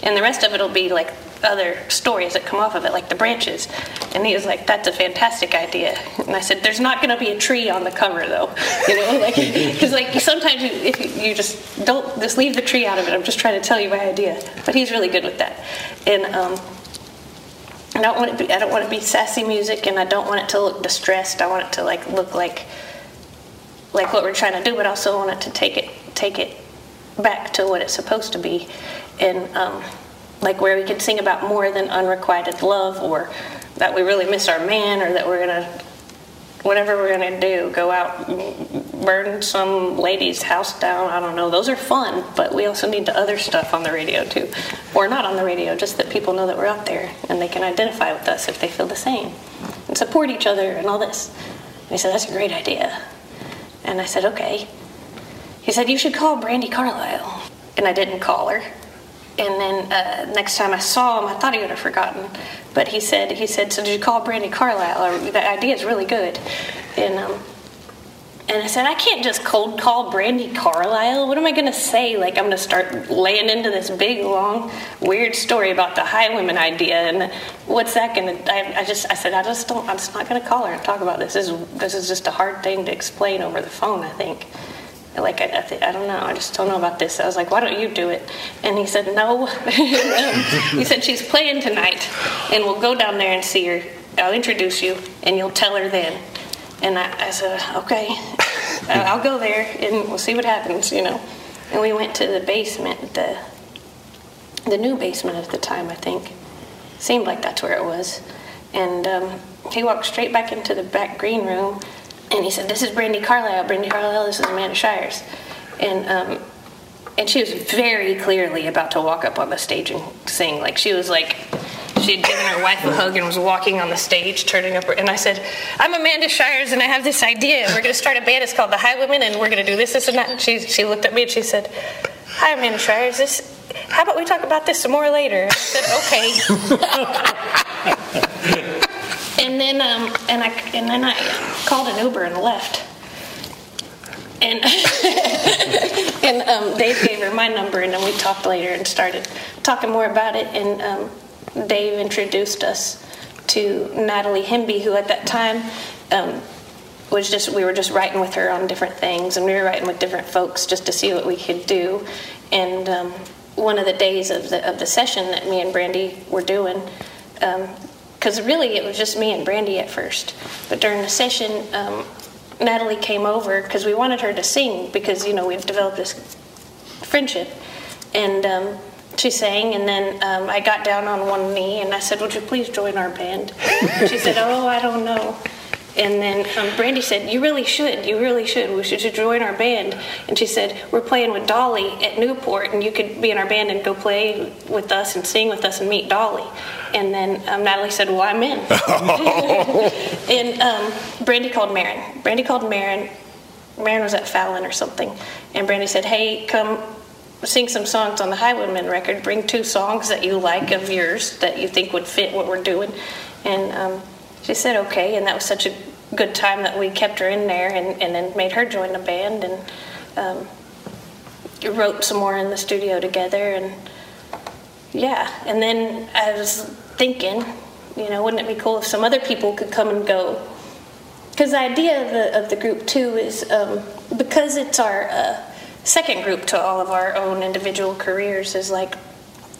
And the rest of it will be like other stories that come off of it, like the branches. And he was like, "That's a fantastic idea." And I said, "There's not going to be a tree on the cover, though, you know, like because like sometimes you, if you just don't just leave the tree out of it. I'm just trying to tell you my idea." But he's really good with that, and um, I don't want it to be, I don't want it to be sassy music, and I don't want it to look distressed. I want it to like look like like what we're trying to do, but also want it to take it take it back to what it's supposed to be, and um, like where we can sing about more than unrequited love, or that we really miss our man, or that we're gonna whatever we're gonna do, go out, burn some lady's house down. I don't know. Those are fun, but we also need the other stuff on the radio too, or not on the radio, just that people know that we're out there and they can identify with us if they feel the same, and support each other and all this. And he said, "That's a great idea," and I said, "Okay." He said, You should call Brandi Carlile. And I didn't call her. And then uh, next time I saw him, I thought he would have forgotten. But he said, he said, So did you call Brandi Carlile? The idea is really good. And, um, And I said, I can't just cold call Brandi Carlile. What am I going to say? Like, I'm going to start laying into this big, long, weird story about the Highwomen idea. And what's that going to, I just, I said, I just don't, I'm just not going to call her and talk about this. This is, this is just a hard thing to explain over the phone, I think. Like, I, I, th- I don't know. I just don't know about this. I was like, why don't you do it? And he said, no. he said, she's playing tonight, and we'll go down there and see her. I'll introduce you, and you'll tell her then. And I, I said, okay, I'll go there and we'll see what happens, you know. And we went to the basement, the the new basement at the time, I think. Seemed like that's where it was. And um, he walked straight back into the back green room, and he said, "This is Brandi Carlile. Brandi Carlile. This is Amanda Shires." And um, and she was very clearly about to walk up on the stage and sing. Like she was like she had given her wife a hug and was walking on the stage, turning up. Her, and I said, "I'm Amanda Shires, and I have this idea. We're going to start a band. It's called the Highwomen, and we're going to do this, this, and that." And she she looked at me and she said, "Hi, Amanda Shires. This. How about we talk about this some more later?" I said, "Okay." and then um, and I and then I called an Uber and left. And and um, Dave gave her my number, and then we talked later and started talking more about it. And um, Dave introduced us to Natalie Hemby, who at that time um, was just we were just writing with her on different things, and we were writing with different folks just to see what we could do. And um, one of the days of the of the session that me and Brandi were doing. Because really it was just me and Brandi at first, but during the session, um, Natalie came over because we wanted her to sing because you know we've developed this friendship, and um, she sang, and then um, I got down on one knee and I said, "Would you please join our band?" she said, "Oh, I don't know." And then um, Brandi said, "You really should. You really should. We should join our band." And she said, "We're playing with Dolly at Newport, and you could be in our band and go play with us and sing with us and meet Dolly." And then um, Natalie said, "Well, I'm in." and um, Brandi called Maren. Brandi called Maren. Maren was at Fallon or something, and Brandi said, "Hey, come." Sing some songs on the Highwomen record. Bring two songs that you like of yours that you think would fit what we're doing, and um, she said okay, and that was such a good time that we kept her in there and, and then made her join the band and um, wrote some more in the studio together and yeah. And then I was thinking, you know, wouldn't it be cool if some other people could come and go? Because the idea of the, of the group too is um, because it's our uh, second group to all of our own individual careers is like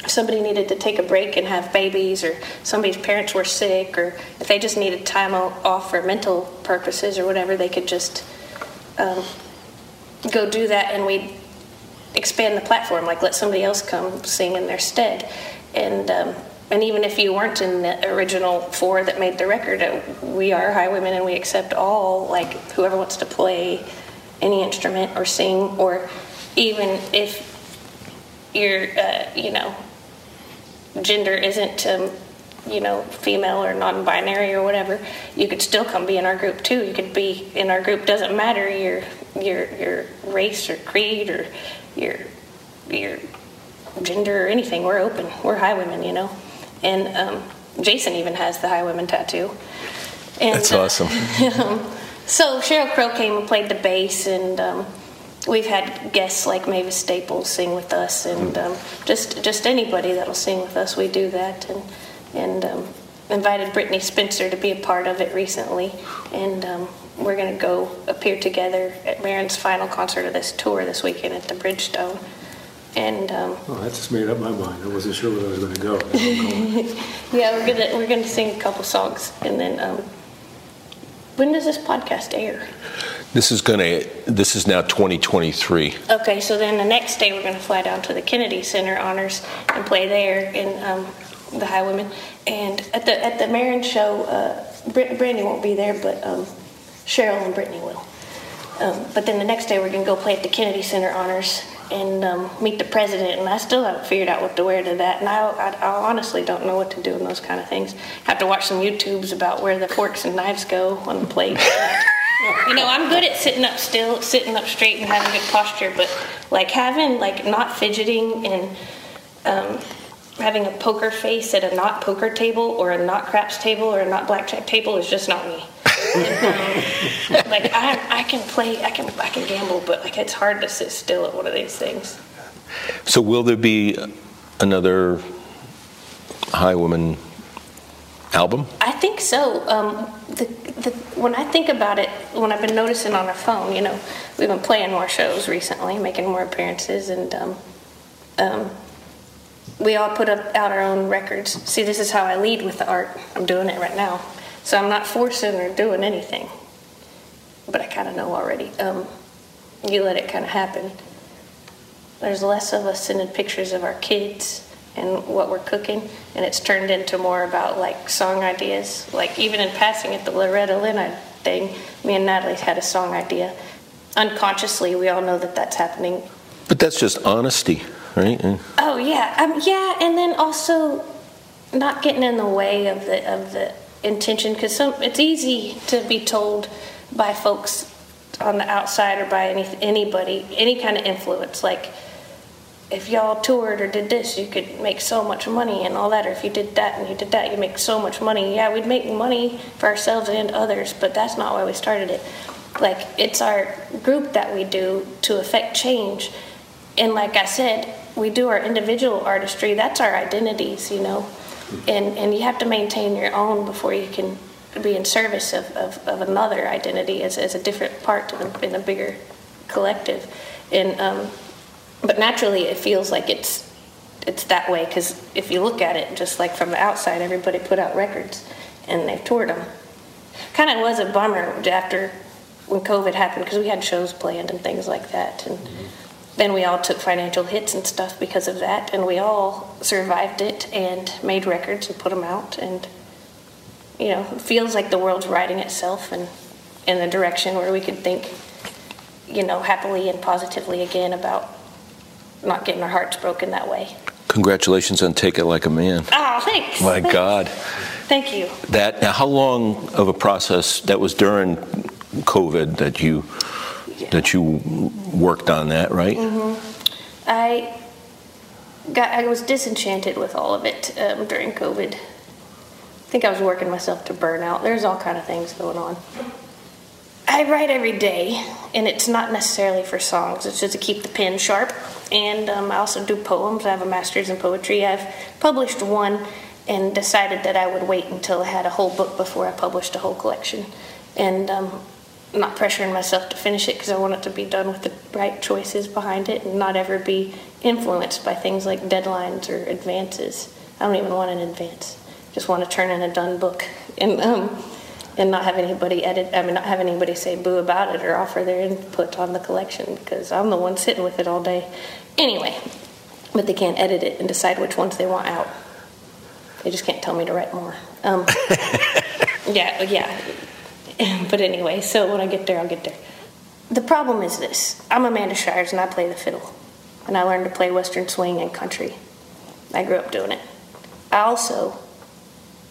somebody needed to take a break and have babies, or somebody's parents were sick, or if they just needed time off for mental purposes or whatever, they could just um, go do that, and we'd expand the platform, like let somebody else come sing in their stead. And um, and even if you weren't in the original four that made the record, uh, we are Highwomen, and we accept all, like whoever wants to play any instrument or sing, or even if you're, uh, you know, gender isn't um, you know female or non-binary or whatever you could still come be in our group too. You could be in our group. Doesn't matter your your your race or creed or your your gender or anything. We're open. We're Highwomen you know? And um, jason even has the Highwomen tattoo. And, that's awesome. uh, so sheryl crow came and played the bass and um, we've had guests like Mavis Staples sing with us, and um, just just anybody that'll sing with us, we do that, and and um, invited Brittney Spencer to be a part of it recently, and um, we're going to go appear together at Maren's final concert of this tour this weekend at the Bridgestone. And um, oh, that just made up my mind. I wasn't sure where I was going to go. yeah, we're gonna we're gonna sing a couple songs, and then um, when does this podcast air? This is going to. This is now 2023. Okay, so then the next day we're going to fly down to the Kennedy Center Honors and play there in um, the Highwomen. And at the at the Maren show, uh, Brandi won't be there, but um, Sheryl and Brittney will. Um, but then the next day we're going to go play at the Kennedy Center Honors and um, meet the president. And I still haven't figured out what to wear to that. And I, I, I, honestly don't know what to do in those kind of things. Have to watch some YouTubes about where the forks and knives go on the plate. you know, I'm good at sitting up still, sitting up straight, and having good posture. But like having like not fidgeting and um, having a poker face at a not poker table or a not craps table or a not blackjack table is just not me. Like I, I can play, I can, I can gamble, but like it's hard to sit still at one of these things. So will there be another High Woman album? I think so. Um, the, the, when I think about it, when I've been noticing on our phone, you know, we've been playing more shows recently, making more appearances, and um, um, we all put up out our own records. See, this is how I lead with the art. I'm doing it right now, so I'm not forcing or doing anything. But I kind of know already. Um, you let it kind of happen. There's less of us sending pictures of our kids and what we're cooking, and it's turned into more about like song ideas. Like even in passing at the Loretta Lynn thing, me and Natalie had a song idea. Unconsciously, we all know that that's happening. But that's just honesty, right? Oh yeah, um, yeah, and then also not getting in the way of the of the intention because it's easy to be told by folks on the outside or by any anybody any kind of influence like if y'all toured or did this, you could make so much money and all that. Or if you did that and you did that, you make so much money. Yeah, we'd make money for ourselves and others, but that's not why we started it. Like, it's our group that we do to affect change. And like I said, we do our individual artistry. That's our identities, you know. And, and you have to maintain your own before you can be in service of, of, of another identity as, as a different part to the, in a bigger collective. And um, but naturally it feels like it's it's that way because if you look at it just like from the outside everybody put out records and they've toured them kind of was a bummer after when covid happened because we had shows planned and things like that and mm-hmm. Then we all took financial hits and stuff because of that and we all survived it and made records and put them out and you know it feels like the world's writing itself and in the direction where we could think you know happily and positively again about not getting our hearts broken that way. Congratulations on Take It Like a Man. Oh, thanks. My thanks. God. Thank you. That now, how long of a process that was during COVID that you that you worked on that, right? Mm-hmm. I got I was disenchanted with all of it um, during COVID. I think I was working myself to burnout. There's all kind of things going on. I write every day, and it's not necessarily for songs. It's just to keep the pen sharp. And um, I also do poems. I have a master's in poetry. I've published one and decided that I would wait until I had a whole book before I published a whole collection. And um, not pressuring myself to finish it because I want it to be done with the right choices behind it and not ever be influenced by things like deadlines or advances. I don't even want an advance. Just want to turn in a done book. And um, and not have anybody edit I mean not have anybody say boo about it or offer their input on the collection because I'm the one sitting with it all day. Anyway, but they can't edit it and decide which ones they want out. They just can't tell me to write more. Um, yeah, yeah. But anyway, so when I get there, I'll get there. The problem is this I'm Amanda Shires and I play the fiddle. And I learned to play Western swing and country. I grew up doing it. I also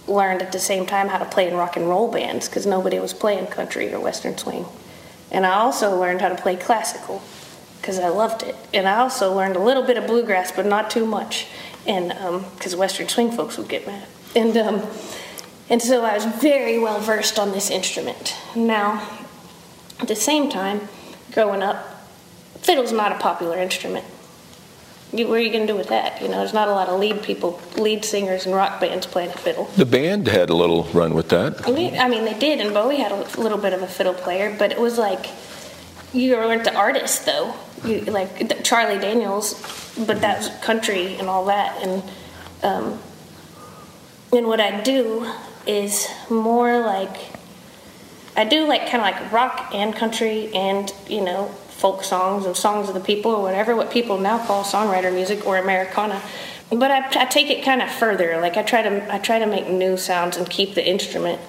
learned at the same time how to play in rock and roll bands because nobody was playing country or western swing. And I also learned how to play classical because I loved it. And I also learned a little bit of bluegrass, but not too much, and because um, western swing folks would get mad. And um, and so I was very well versed on this instrument. Now, at the same time, growing up, fiddle's not a popular instrument you, what are you going to do with that? You know, there's not a lot of lead people, lead singers and rock bands playing a fiddle. The band had a little run with that. I mean, I mean they did, and Bowie had a little bit of a fiddle player, but it was like you weren't the artist though. You, like Charlie Daniels, but that was country and all that, and um, and what I do is more like I do like kind of like rock and country and you know folk songs and songs of the people or whatever, what people now call songwriter music or Americana. But I, I take it kind of further. Like I try to I try to make new sounds and keep the instrument,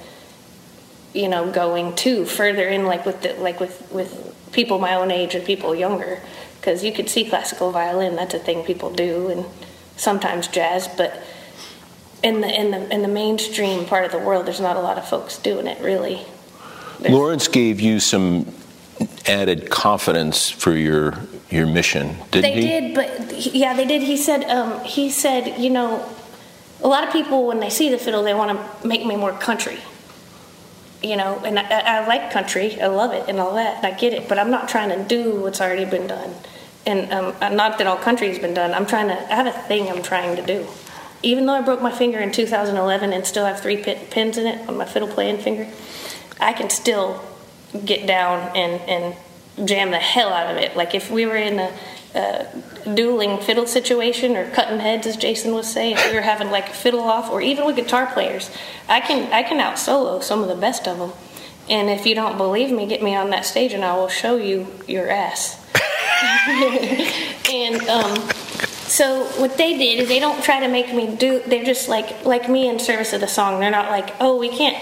you know, going too further in like with the like with with people my own age and people younger, because you could see classical violin. That's a thing people do, and sometimes jazz, but in the in the in the mainstream part of the world, there's not a lot of folks doing it really. There's, Lawrence gave you some added confidence for your your mission, didn't they he? They did, but yeah, they did. He said um, he said you know, a lot of people when they see the fiddle, they want to make me more country. you know, and I, I like country, I love it and all that, and I get it, but I'm not trying to do what's already been done. And um, not that all country's been done, I'm trying to, I have a thing I'm trying to do. Even though I broke my finger in 2011 and still have three pins in it on my fiddle playing finger, I can still get down and, and jam the hell out of it. Like if we were in a, uh, dueling fiddle situation or cutting heads, as Jason was saying. If we were having like a fiddle off, or even with guitar players, I can I can out solo some of the best of them. And if you don't believe me, get me on that stage and I will show you your ass. and um, so what they did is they don't try to make me do. They're just like like me in service of the song. They're not like, oh, we can't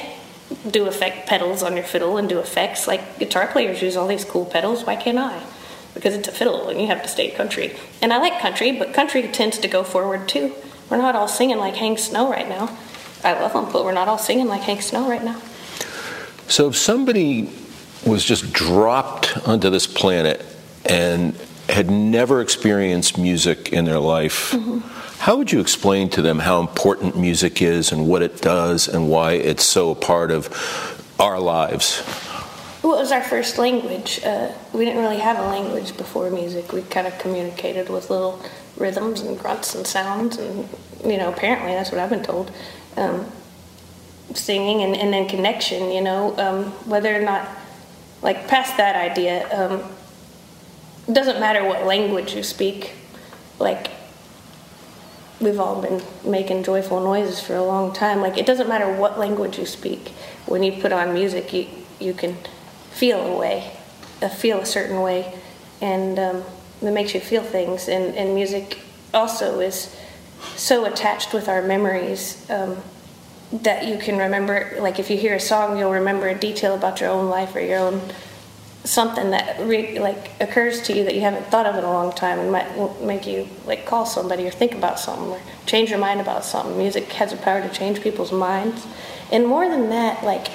do effect pedals on your fiddle and do effects like guitar players use all these cool pedals. Why can't I? because it's a fiddle and you have to stay country. And I like country, but country tends to go forward too. We're not all singing like Hank Snow right now. I love them, but we're not all singing like Hank Snow right now. So if somebody was just dropped onto this planet and had never experienced music in their life, mm-hmm. how would you explain to them how important music is and what it does and why it's so a part of our lives? Well, it was our first language. Uh, we didn't really have a language before music. We kind of communicated with little rhythms and grunts and sounds, and you know, apparently that's what I've been told. Um, singing and, and then connection, you know, um, whether or not, like, past that idea, um, doesn't matter what language you speak. Like, we've all been making joyful noises for a long time. Like, it doesn't matter what language you speak. When you put on music, you you can feel a way, uh, feel a certain way, and um, it makes you feel things. And, and music also is so attached with our memories um, that you can remember. Like if you hear a song, you'll remember a detail about your own life or your own something that re- like occurs to you that you haven't thought of in a long time and might make you like call somebody or think about something or change your mind about something music has the power to change people's minds and more than that like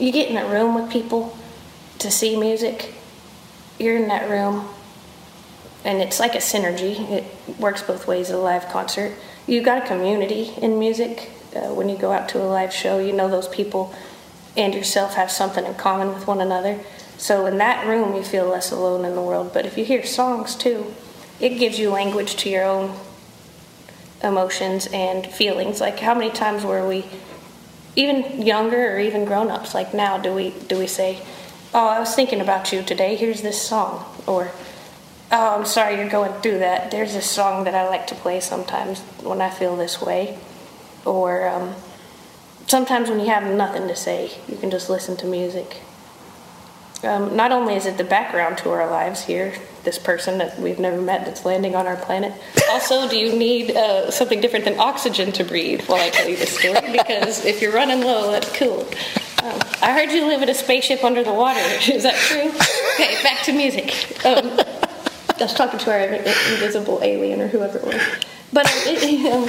you get in a room with people to see music, you're in that room, and it's like a synergy. It works both ways at a live concert. You got a community in music. Uh, when you go out to a live show, you know those people and yourself have something in common with one another. So in that room, you feel less alone in the world. But if you hear songs too, it gives you language to your own emotions and feelings. Like how many times were we, even younger or even grown-ups, like now, do we do we say? oh, I was thinking about you today. Here's this song. Or, oh, I'm sorry you're going through that. There's this song that I like to play sometimes when I feel this way. Or, um, sometimes when you have nothing to say, you can just listen to music. Um, not only is it the background to our lives here, this person that we've never met that's landing on our planet. Also, do you need uh, something different than oxygen to breathe while I tell you this story? Because if you're running low, that's cool. Um, I heard you live in a spaceship under the water. Is that true? Okay, back to music. Um, I was talking to our invisible alien or whoever it was. But, um,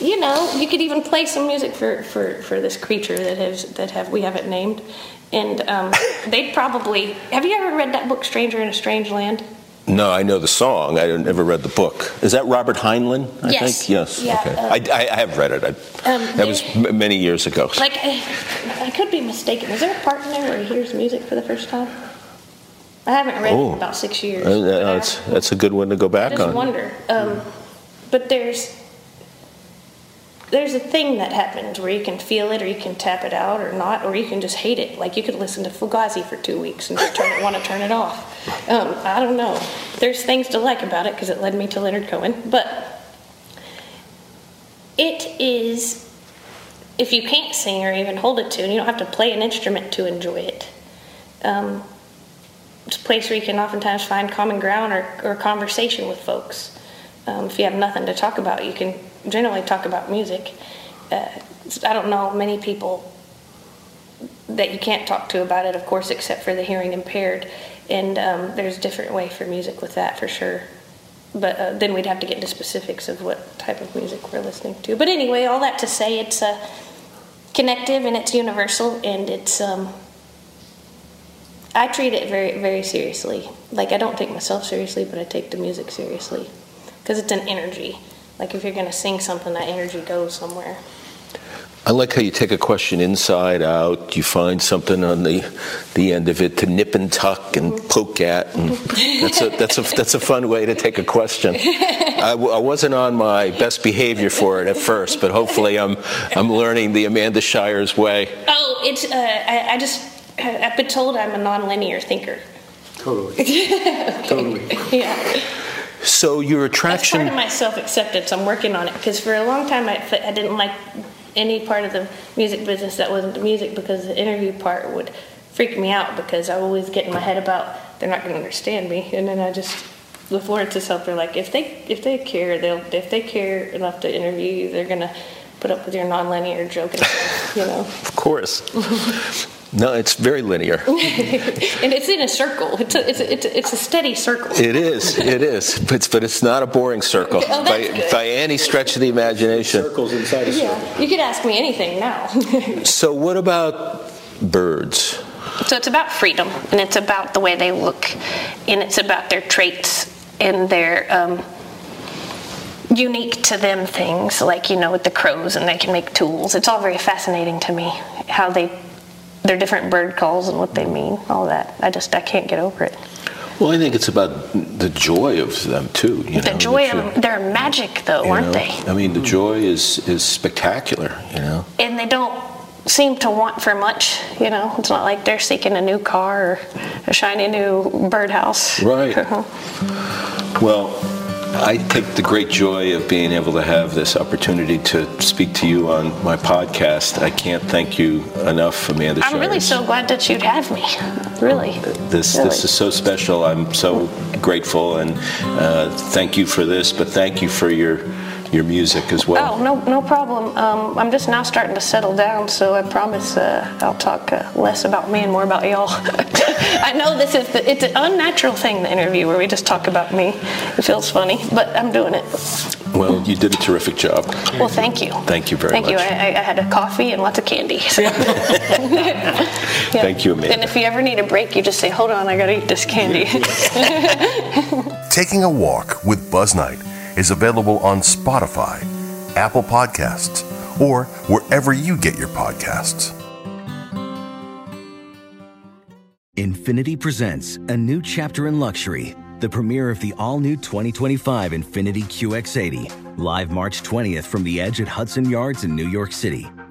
you know, you could even play some music for, for, for this creature that has that have we haven't named, and um, they'd probably. Have you ever read that book, Stranger in a Strange Land? No, I know the song. I never read the book. Is that Robert Heinlein? I yes. think yes. Yeah, okay. uh, I, I, have read it. I, um, that was m- many years ago. Like, I could be mistaken. Is there a part in there where he hears music for the first time? I haven't read oh. it in about six years. Uh, that's that's a good one to go back I just on. wonder. Um, but there's there's a thing that happens where you can feel it or you can tap it out or not or you can just hate it. Like you could listen to fugazi for two weeks and just turn it, want to turn it off. Um, i don't know. There's things to like about it because it led me to leonard cohen but it is if you can't sing or even hold a tune you don't have to play an instrument to enjoy it. Um, it's a place where you can oftentimes find common ground or, or conversation with folks. Um, if you have nothing to talk about you can generally talk about music. Uh, I don't know many people that you can't talk to about it, of course, except for the hearing impaired. And um, there's a different way for music with that for sure. But uh, then we'd have to get into specifics of what type of music we're listening to. But anyway, all that to say, it's uh, connective and it's universal, and it's. Um, I treat it very, very seriously. Like I don't take myself seriously, but I take the music seriously because it's an energy like if you're going to sing something, that energy goes somewhere. I like how you take a question inside out. You find something on the the end of it to nip and tuck and poke at, and that's a that's a that's a fun way to take a question. I, w- I wasn't on my best behavior for it at first, but hopefully I'm I'm learning the Amanda Shires way. Oh, it's uh, I, I just I've been told I'm a nonlinear thinker. Totally. totally. Yeah. So your That's attraction. part of my self acceptance. I'm working on it because for a long time I, I didn't like any part of the music business that wasn't the music because the interview part would freak me out because I always get in my head about they're not going to understand me, and then I just the Florence itself are like if they if they care they'll if they care enough to interview you they're going to put up with your nonlinear joke and stuff, you know. Of course. No, it's very linear. and it's in a circle. It's a, it's a, it's a, it's a steady circle. It is. It is. But, it's, but it's not a boring circle Oh, by, good. by any stretch of the imagination. Circles inside a circle. Yeah, you could ask me anything now. So, what about birds? So it's about freedom, and it's about the way they look, and it's about their traits and their um, unique to them things, like you know with the crows, and they can make tools. It's all very fascinating to me how they their different bird calls and what they mean. All that. I just I can't get over it. Well, I think it's about the joy of them too. You the know, joy of They're magic, though, aren't know? they? I mean, the joy is is spectacular. You know. and they don't seem to want for much. You know, it's not like they're seeking a new car or a shiny new birdhouse. Right. Uh-huh. Well, I take the great joy of being able to have this opportunity to speak to you on my podcast. I can't thank you enough, Amanda. I'm really so glad that you'd have me. Really. This Really. this is so special. I'm so grateful, and uh, thank you for this. But thank you for your your music as well. Oh, no, no problem. Um, I'm just now starting to settle down, so I promise uh, I'll talk uh, less about me and more about y'all. I know this is the, it's an unnatural thing, the interview, where we just talk about me. It feels funny, but I'm doing it. Well, you did a terrific job. Well, thank you. Thank you very much. Thank you. I, I I had a coffee and lots of candy. so- Yeah. Thank you, Amanda. And if you ever need a break, you just say, hold on, I gotta eat this candy. Taking a Walk with Buzz Knight is available on Spotify, Apple Podcasts, or wherever you get your podcasts. Infiniti presents a new chapter in luxury, the premiere of the all new 2025 Infiniti QX80, live March 20th from the edge at Hudson Yards in New York City,